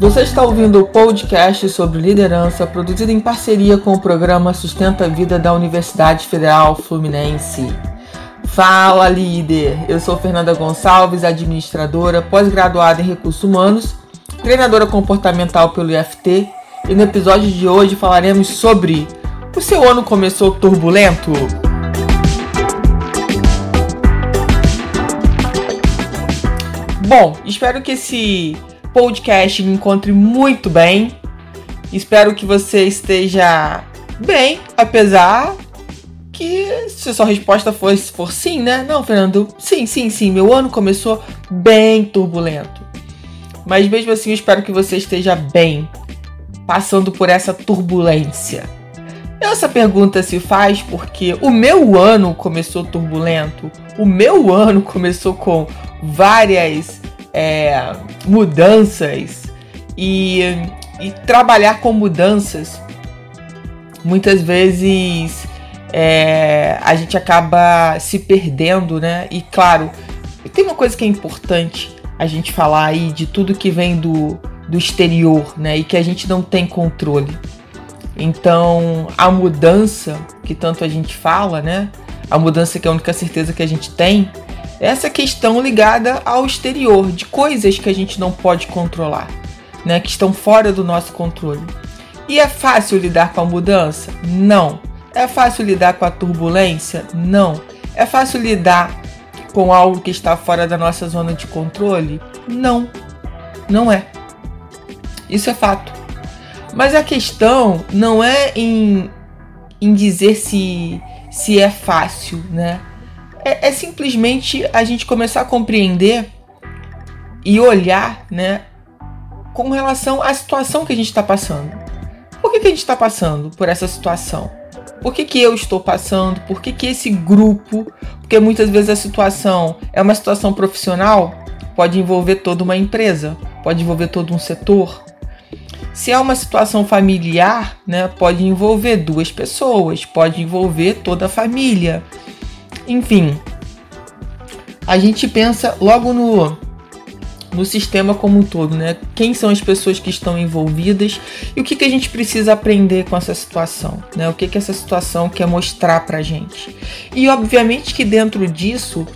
Você está ouvindo o podcast sobre liderança produzido em parceria com o programa Sustenta a Vida da Universidade Federal Fluminense. Fala líder! Eu sou Fernanda Gonçalves, administradora, pós-graduada em recursos humanos, treinadora comportamental pelo IFT, e no episódio de hoje falaremos sobre o seu ano começou turbulento? Bom, espero que esse podcast me encontre muito bem. Espero que você esteja bem, apesar que se a sua resposta for, for sim, né? Não, Fernando, sim, sim, sim, meu ano começou bem turbulento. Mas mesmo assim, eu espero que você esteja bem, passando por essa turbulência. Essa pergunta se faz porque o meu ano começou turbulento, o meu ano começou com várias é, mudanças e, e, trabalhar com mudanças, muitas vezes é, a gente acaba se perdendo, né? E claro, tem uma coisa que é importante a gente falar aí de tudo que vem do, do exterior, né? E que a gente não tem controle. Então, a mudança que tanto a gente fala, né? A mudança que é a única certeza que a gente tem, essa questão ligada ao exterior, de coisas que a gente não pode controlar, né, que estão fora do nosso controle. E é fácil lidar com a mudança? Não. É fácil lidar com a turbulência? Não. É fácil lidar com algo que está fora da nossa zona de controle? Não. Não é. Isso é fato. Mas a questão não é em, em dizer se, se é fácil, né? É, é simplesmente a gente começar a compreender e olhar, né, com relação à situação que a gente está passando. Por que, que a gente está passando por essa situação? Por que, que eu estou passando? Por que, que esse grupo? Porque muitas vezes a situação é uma situação profissional, pode envolver toda uma empresa, pode envolver todo um setor. Se é uma situação familiar, né, pode envolver duas pessoas, pode envolver toda a família. Enfim, a gente pensa logo no, no sistema como um todo, né? Quem são as pessoas que estão envolvidas e o que, que a gente precisa aprender com essa situação, né? O que, que essa situação quer mostrar pra gente. E obviamente que dentro disso,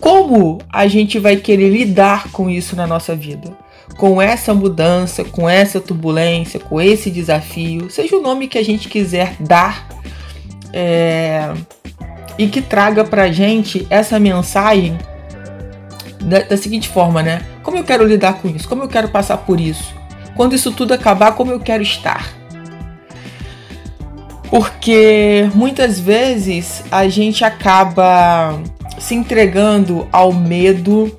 como a gente vai querer lidar com isso na nossa vida? Com essa mudança, com essa turbulência, com esse desafio, seja o nome que a gente quiser dar, é, e que traga pra gente essa mensagem da, da, seguinte forma, né? Como eu quero lidar com isso? Como eu quero passar por isso? Quando isso tudo acabar, como eu quero estar? Porque muitas vezes a gente acaba se entregando ao medo,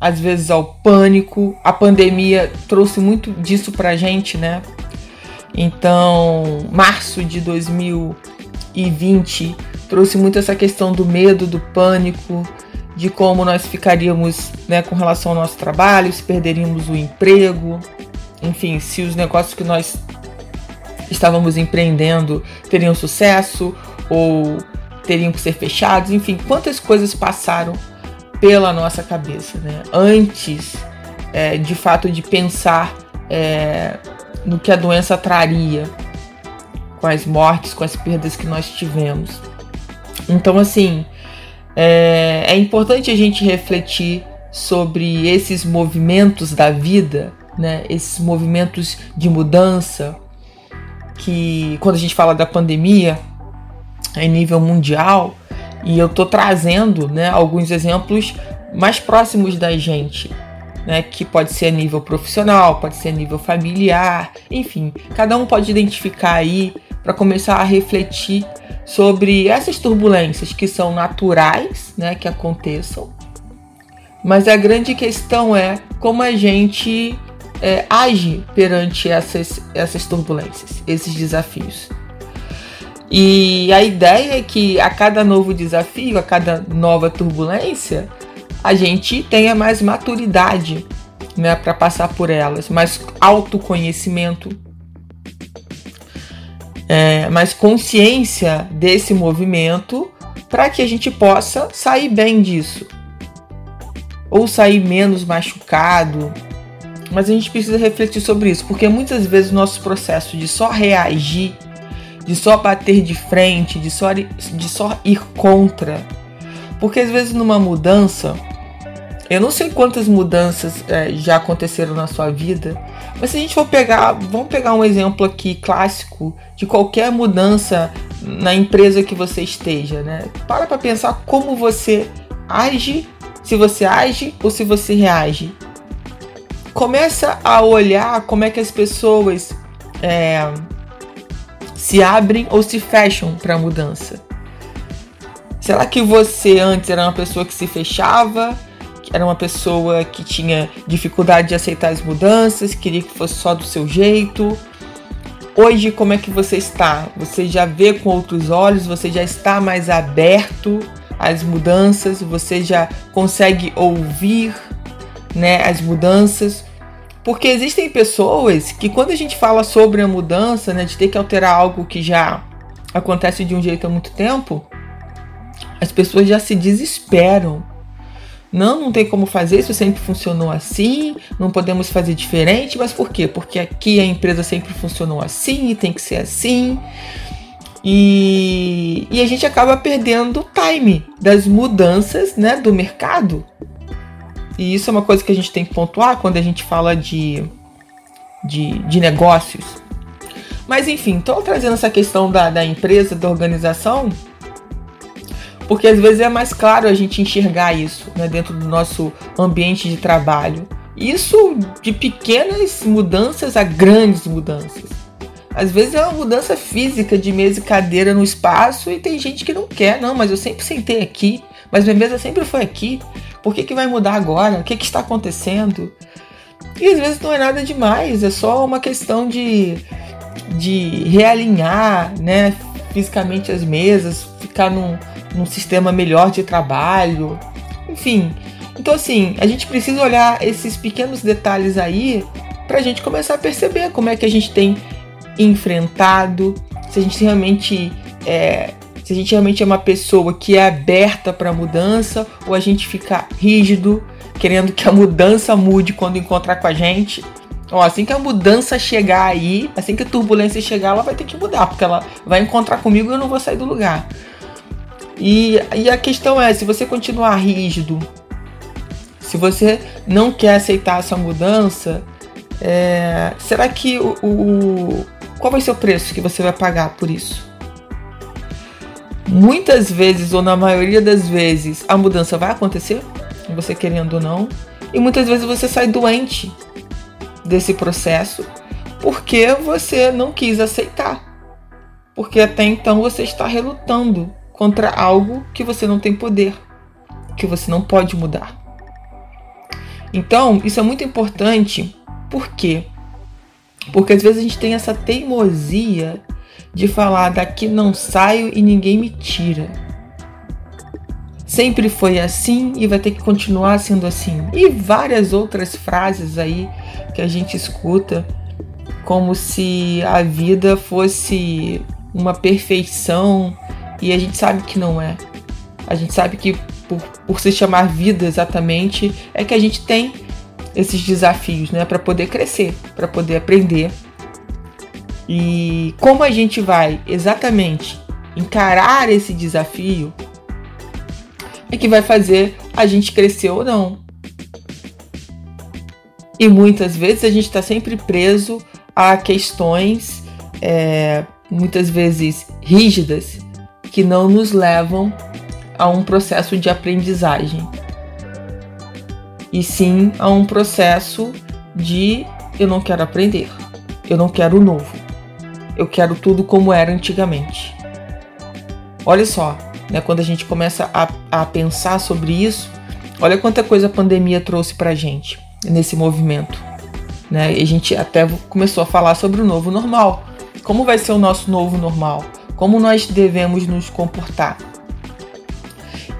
às vezes ao pânico. A pandemia trouxe muito disso pra gente, né? Então, março de 2020 trouxe muito essa questão do medo, do pânico, de como nós ficaríamos né, com relação ao nosso trabalho, se perderíamos o emprego, enfim, se os negócios que nós estávamos empreendendo teriam sucesso ou teriam que ser fechados, enfim, quantas coisas passaram pela nossa cabeça, né? Antes, é, de fato, de pensar é, no que a doença traria, com as mortes, com as perdas que nós tivemos. Então, assim, é, é importante a gente refletir sobre esses movimentos da vida, né? Esses movimentos de mudança que quando a gente fala da pandemia em nível mundial e eu tô trazendo, né, alguns exemplos mais próximos da gente, né, que pode ser a nível profissional, pode ser a nível familiar, enfim, cada um pode identificar aí para começar a refletir sobre essas turbulências que são naturais, né, que aconteçam. Mas a grande questão é como a gente é, age perante essas, essas turbulências, esses desafios. E a ideia é que a cada novo desafio, a cada nova turbulência, a gente tenha mais maturidade né, para passar por elas, mais autoconhecimento, é, mais consciência desse movimento para que a gente possa sair bem disso. Ou sair menos machucado, mas a gente precisa refletir sobre isso, porque muitas vezes o nosso processo de só reagir, de só bater de frente, de só, de só ir contra, porque às vezes numa mudança, eu não sei quantas mudanças é, já aconteceram na sua vida, mas se a gente for pegar, vamos pegar um exemplo aqui clássico de qualquer mudança na empresa que você esteja, né? Para para pensar como você age, se você age ou se você reage. Começa a olhar como é que as pessoas é, se abrem ou se fecham para a mudança. Será que você antes era uma pessoa que se fechava? Era uma pessoa que tinha dificuldade de aceitar as mudanças, queria que fosse só do seu jeito? Hoje, como é que você está? Você já vê com outros olhos? Você já está mais aberto às mudanças? Você já consegue ouvir né, as mudanças? Porque existem pessoas que, quando a gente fala sobre a mudança, né, de ter que alterar algo que já acontece de um jeito há muito tempo, as pessoas já se desesperam não, não tem como fazer, isso sempre funcionou assim, não podemos fazer diferente, mas por quê? Porque aqui a empresa sempre funcionou assim e tem que ser assim. E, e a gente acaba perdendo o time das mudanças né, do mercado. E isso é uma coisa que a gente tem que pontuar quando a gente fala de, de, de negócios. Mas enfim, estou trazendo essa questão da, da empresa, da organização, porque às vezes é mais claro a gente enxergar isso né, dentro do nosso ambiente de trabalho. Isso de pequenas mudanças a grandes mudanças. Às vezes é uma mudança física de mesa e cadeira no espaço e tem gente que não quer, não, mas eu sempre sentei aqui, mas minha mesa sempre foi aqui. Por que, que vai mudar agora? O que, que está acontecendo? E às vezes não é nada demais, é só uma questão de, de realinhar né, fisicamente as mesas, ficar num, num sistema melhor de trabalho, enfim. Então, assim, a gente precisa olhar esses pequenos detalhes aí para a gente começar a perceber como é que a gente tem enfrentado, se a gente realmente é, se a gente realmente é uma pessoa que é aberta para mudança ou a gente fica rígido, querendo que a mudança mude quando encontrar com a gente. Ó, assim que a mudança chegar aí, assim que a turbulência chegar, ela vai ter que mudar, porque ela vai encontrar comigo e eu não vou sair do lugar. E, e a questão é, se você continuar rígido, se você não quer aceitar essa mudança, é, será que o, o, qual vai ser o preço que você vai pagar por isso? Muitas vezes, ou na maioria das vezes, a mudança vai acontecer, você querendo ou não, e muitas vezes você sai doente desse processo porque você não quis aceitar. Porque até então você está relutando contra algo que você não tem poder, que você não pode mudar. Então, isso é muito importante, por quê? Porque às vezes a gente tem essa teimosia de falar daqui não saio e ninguém me tira. Sempre foi assim e vai ter que continuar sendo assim. E várias outras frases aí que a gente escuta como se a vida fosse uma perfeição e a gente sabe que não é. A gente sabe que por, por se chamar vida exatamente, é que a gente tem esses desafios, né, para poder crescer, para poder aprender. E como a gente vai exatamente encarar esse desafio é que vai fazer a gente crescer ou não. E muitas vezes a gente está sempre preso a questões, é, muitas vezes rígidas, que não nos levam a um processo de aprendizagem, e sim a um processo de eu não quero aprender, eu não quero o novo, eu quero tudo como era antigamente. Olha só, né, quando a gente começa a, a pensar sobre isso, olha quanta coisa a pandemia trouxe pra gente nesse movimento. Né? E a gente até começou a falar sobre o novo normal. Como vai ser o nosso novo normal? Como nós devemos nos comportar.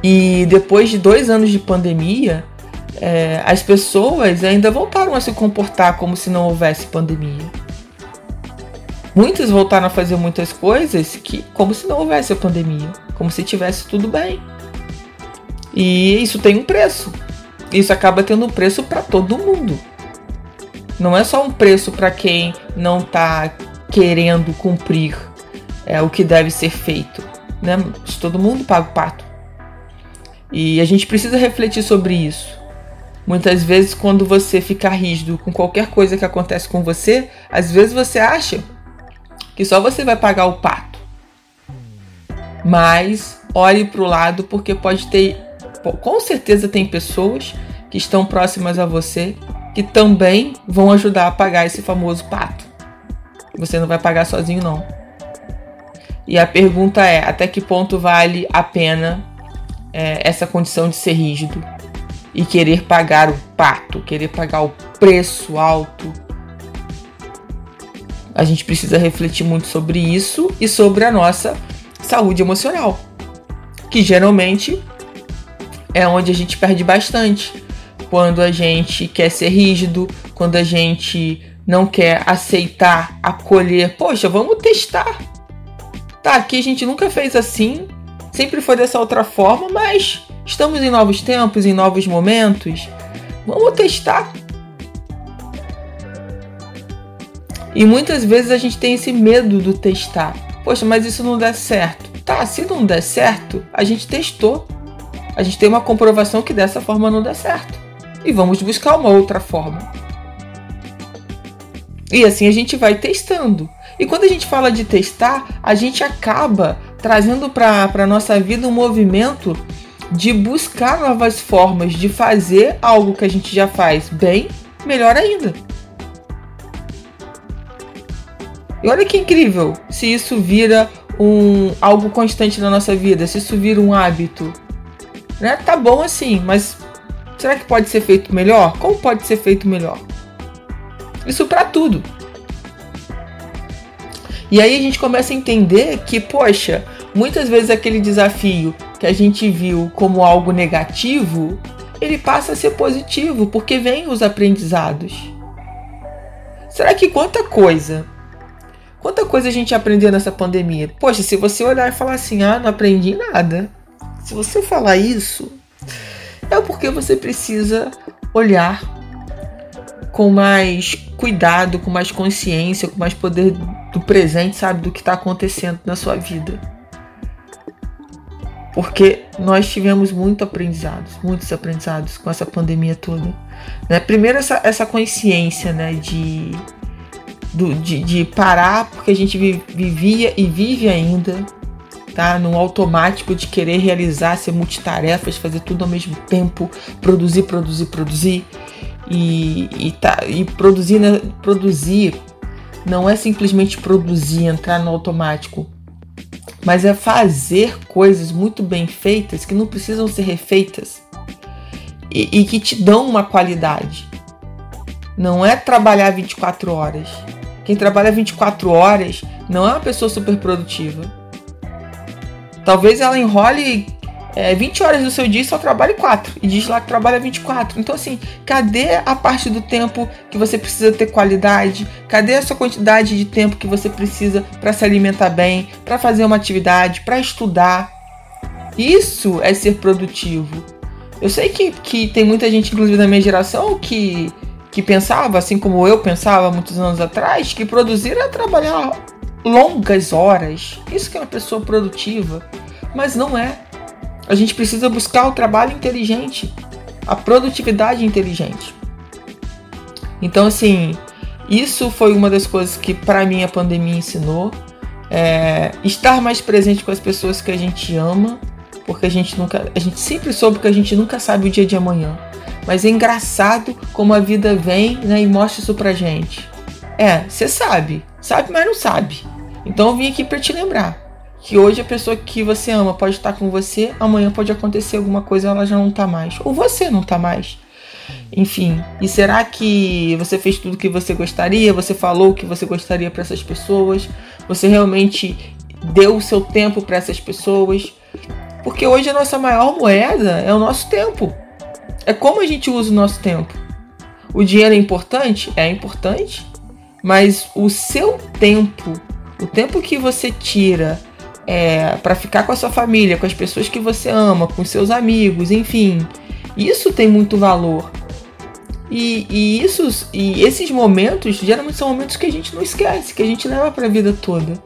E depois de dois anos de pandemia, é, as pessoas ainda voltaram a se comportar como se não houvesse pandemia. Muitos voltaram a fazer muitas coisas que como se não houvesse a pandemia, como se tivesse tudo bem. E isso tem um preço. Isso acaba tendo um preço para todo mundo. Não é só um preço para quem não está querendo cumprir é, o que deve ser feito. Né? Todo mundo paga o pato. E a gente precisa refletir sobre isso. Muitas vezes, quando você fica rígido com qualquer coisa que acontece com você, às vezes você acha que só você vai pagar o pato. Mas olhe para o lado, porque pode ter. Com certeza tem pessoas que estão próximas a você que também vão ajudar a pagar esse famoso pato. Você não vai pagar sozinho, não. E a pergunta é: até que ponto vale a pena é, essa condição de ser rígido e querer pagar o pato, querer pagar o preço alto? A gente precisa refletir muito sobre isso e sobre a nossa saúde emocional, que geralmente é onde a gente perde bastante quando a gente quer ser rígido, quando a gente não quer aceitar, acolher. Poxa, vamos testar. Tá, aqui a gente nunca fez assim, sempre foi dessa outra forma, mas estamos em novos tempos, em novos momentos. Vamos testar. E muitas vezes a gente tem esse medo do testar. Poxa, mas isso não der certo. Tá, se não der certo, a gente testou. A gente tem uma comprovação que dessa forma não dá certo e vamos buscar uma outra forma. E assim a gente vai testando. E quando a gente fala de testar, a gente acaba trazendo para a nossa vida um movimento de buscar novas formas de fazer algo que a gente já faz bem, melhor ainda. E olha que incrível se isso vira um algo constante na nossa vida, se isso vira um hábito. Né? Tá bom assim, mas Será que pode ser feito melhor? Como pode ser feito melhor? Isso para tudo. E aí a gente começa a entender que, poxa, muitas vezes aquele desafio que a gente viu como algo negativo, ele passa a ser positivo, porque vem os aprendizados. Será que quanta coisa, quanta coisa a gente aprendeu nessa pandemia? Poxa, se você olhar e falar assim, ah, não aprendi nada. Se você falar isso, é porque você precisa olhar com mais cuidado, com mais consciência, com mais poder do presente, sabe, do que está acontecendo na sua vida. Porque nós tivemos muito aprendizados, muitos aprendizados com essa pandemia toda. Né? Primeiro, essa, essa consciência né, de, do, de, de parar, porque a gente vivia e vive ainda tá? Num automático de querer realizar, ser multitarefas, fazer tudo ao mesmo tempo, produzir, produzir, produzir. E, e, tá, e produzir, né? produzir não é simplesmente produzir, entrar no automático, mas é fazer coisas muito bem feitas que não precisam ser refeitas e, e que te dão uma qualidade. Não é trabalhar 24 horas. Quem trabalha 24 horas não é uma pessoa super produtiva Talvez ela enrole é, 20 horas do seu dia e só trabalhe 4. E diz lá que trabalha 24. Então, assim, cadê a parte do tempo que você precisa ter qualidade? Cadê a sua quantidade de tempo que você precisa para se alimentar bem, para fazer uma atividade, para estudar? Isso é ser produtivo. Eu sei que, que tem muita gente, inclusive da minha geração, que, que pensava, assim como eu pensava muitos anos atrás, que produzir é trabalhar longas horas. Isso que é uma pessoa produtiva. Mas não é. A gente precisa buscar o trabalho inteligente, a produtividade inteligente. Então, assim, isso foi uma das coisas que para mim a pandemia ensinou. É, estar mais presente com as pessoas que a gente ama, porque a gente nunca, a gente sempre soube que a gente nunca sabe o dia de amanhã. Mas é engraçado como a vida vem né, e mostra isso pra gente. É, você sabe, sabe, mas não sabe. Então eu vim aqui para te lembrar que hoje a pessoa que você ama pode estar com você, amanhã pode acontecer alguma coisa e ela já não tá mais, ou você não tá mais. Enfim, e será que você fez tudo o que você gostaria? Você falou o que você gostaria para essas pessoas? Você realmente deu o seu tempo para essas pessoas? Porque hoje a nossa maior moeda é o nosso tempo. É como a gente usa o nosso tempo. O dinheiro é importante? É importante. Mas o seu tempo o tempo que você tira é, para ficar com a sua família, com as pessoas que você ama, com seus amigos, enfim, isso tem muito valor. E, e, isso, e esses momentos geralmente são momentos que a gente não esquece, que a gente leva para a vida toda.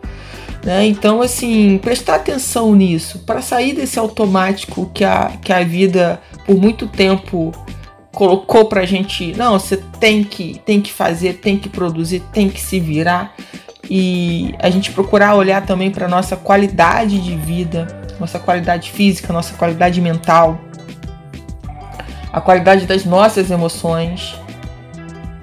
Né? Então, assim, prestar atenção nisso, para sair desse automático que a, que a vida por muito tempo colocou para a gente. Não, você tem que, tem que fazer, tem que produzir, tem que se virar. E a gente procurar olhar também para nossa qualidade de vida, nossa qualidade física, nossa qualidade mental, a qualidade das nossas emoções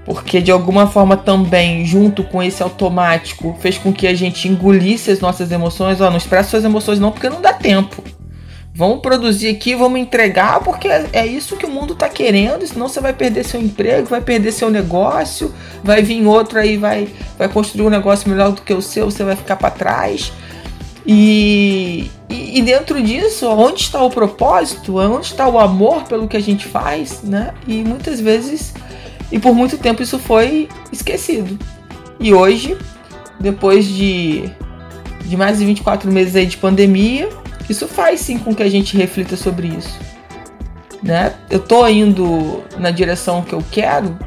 porque de alguma forma também, junto com esse automático, fez com que a gente engolisse as nossas emoções. Ó, não expressa suas emoções não, porque não dá tempo. Vamos produzir aqui, vamos entregar, porque é isso que o mundo está querendo, senão você vai perder seu emprego, vai perder seu negócio, vai vir outro aí, vai, vai construir um negócio melhor do que o seu, você vai ficar para trás. E, e, e, dentro disso, onde está o propósito? Onde está o amor pelo que a gente faz, né? E muitas vezes e por muito tempo isso foi esquecido. E hoje, depois de, de mais de 24 meses aí de pandemia, isso faz sim com que a gente reflita sobre isso. Né? Eu tô indo na direção que eu quero,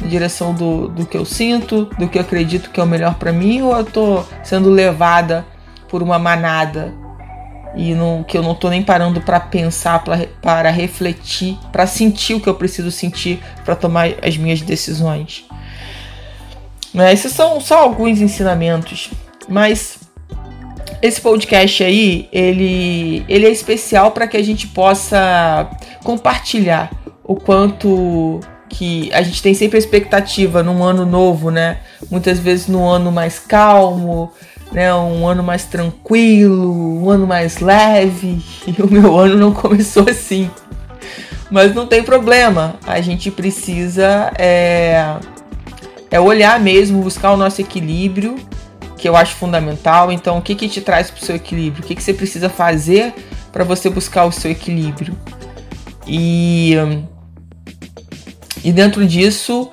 na direção do, do que eu sinto, do que eu acredito que é o melhor para mim, ou eu tô sendo levada por uma manada e não, que eu não estou nem parando para pensar, pra, para refletir, para sentir o que eu preciso sentir para tomar as minhas decisões. Né? Esses são só alguns ensinamentos, mas esse podcast aí, ele, ele é especial para que a gente possa compartilhar o quanto que a gente tem sempre a expectativa num ano novo, né? Muitas vezes num ano mais calmo, né, um ano mais tranquilo, um ano mais leve, e o meu ano não começou assim. Mas não tem problema, a gente precisa é, é olhar mesmo, buscar o nosso equilíbrio, que eu acho fundamental. Então, o que, que te traz para o seu equilíbrio? O que, que você precisa fazer para você buscar o seu equilíbrio? E, e dentro disso,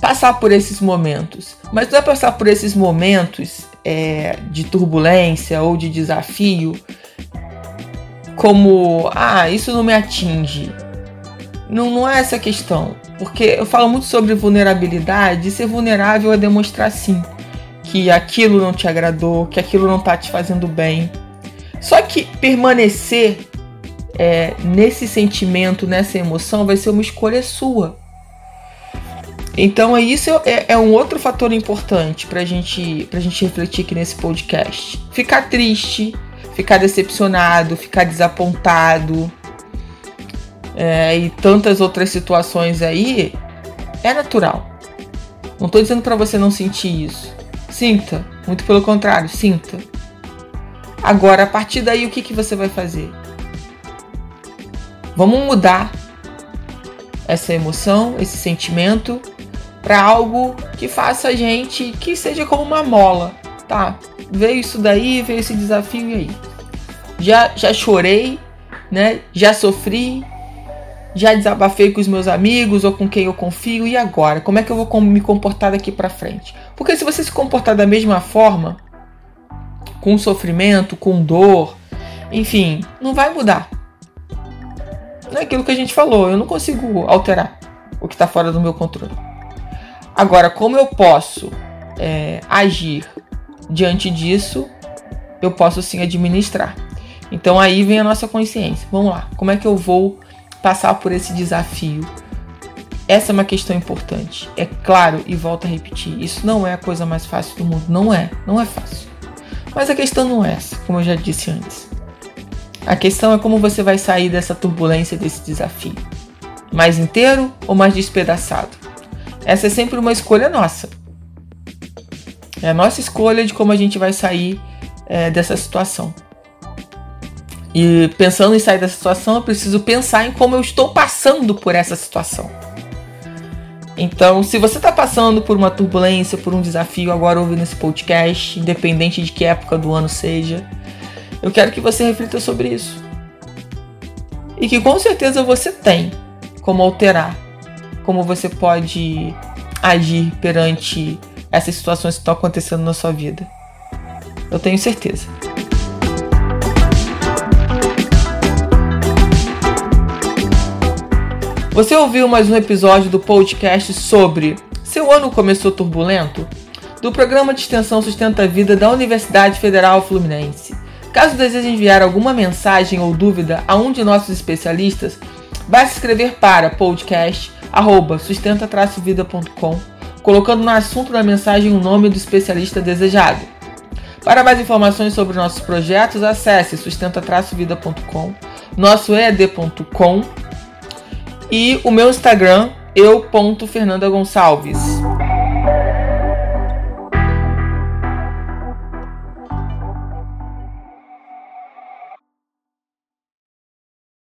passar por esses momentos. Mas não é passar por esses momentos é, de turbulência ou de desafio como, ah, isso não me atinge. Não, não é essa a questão. Porque eu falo muito sobre vulnerabilidade e ser vulnerável é demonstrar sim que aquilo não te agradou, que aquilo não tá te fazendo bem. Só que permanecer é, nesse sentimento, nessa emoção, vai ser uma escolha sua. Então, é isso é, é um outro fator importante para gente, a gente refletir aqui nesse podcast. Ficar triste, ficar decepcionado, ficar desapontado é, e tantas outras situações aí é natural. Não estou dizendo para você não sentir isso. Sinta, muito pelo contrário, sinta. Agora, a partir daí, o que, que você vai fazer? Vamos mudar essa emoção, esse sentimento para algo que faça a gente que seja como uma mola, tá? Veio isso daí, veio esse desafio e aí. Já já chorei, né? Já sofri, já desabafei com os meus amigos ou com quem eu confio e agora, como é que eu vou me comportar daqui para frente? Porque se você se comportar da mesma forma, com sofrimento, com dor, enfim, não vai mudar. Não é aquilo que a gente falou, eu não consigo alterar o que está fora do meu controle. Agora, como eu posso é, agir diante disso, eu posso sim administrar. Então aí vem a nossa consciência. Vamos lá, como é que eu vou passar por esse desafio? Essa é uma questão importante. É claro, e volto a repetir, isso não é a coisa mais fácil do mundo. Não é, não é fácil. Mas a questão não é essa, como eu já disse antes. A questão é como você vai sair dessa turbulência, desse desafio. Mais inteiro ou mais despedaçado? Essa é sempre uma escolha nossa. É a nossa escolha de como a gente vai sair é, dessa situação. E pensando em sair dessa situação, eu preciso pensar em como eu estou passando por essa situação. Então, se você está passando por uma turbulência, por um desafio agora ouvindo esse podcast, independente de que época do ano seja, eu quero que você reflita sobre isso. E que com certeza você tem como alterar como você pode agir perante essas situações que estão acontecendo na sua vida. Eu tenho certeza. Você ouviu mais um episódio do podcast sobre Seu ano começou turbulento? Do programa de extensão Sustenta a Vida da Universidade Federal Fluminense. Caso deseje enviar alguma mensagem ou dúvida a um de nossos especialistas, basta escrever para podcast@sustenta-vida.com, colocando no assunto da mensagem o nome do especialista desejado. Para mais informações sobre nossos projetos, acesse sustenta-vida.com, nosso ead.com e o meu Instagram, eu.fernandagonçalves.